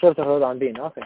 Forza solo bambino, ok.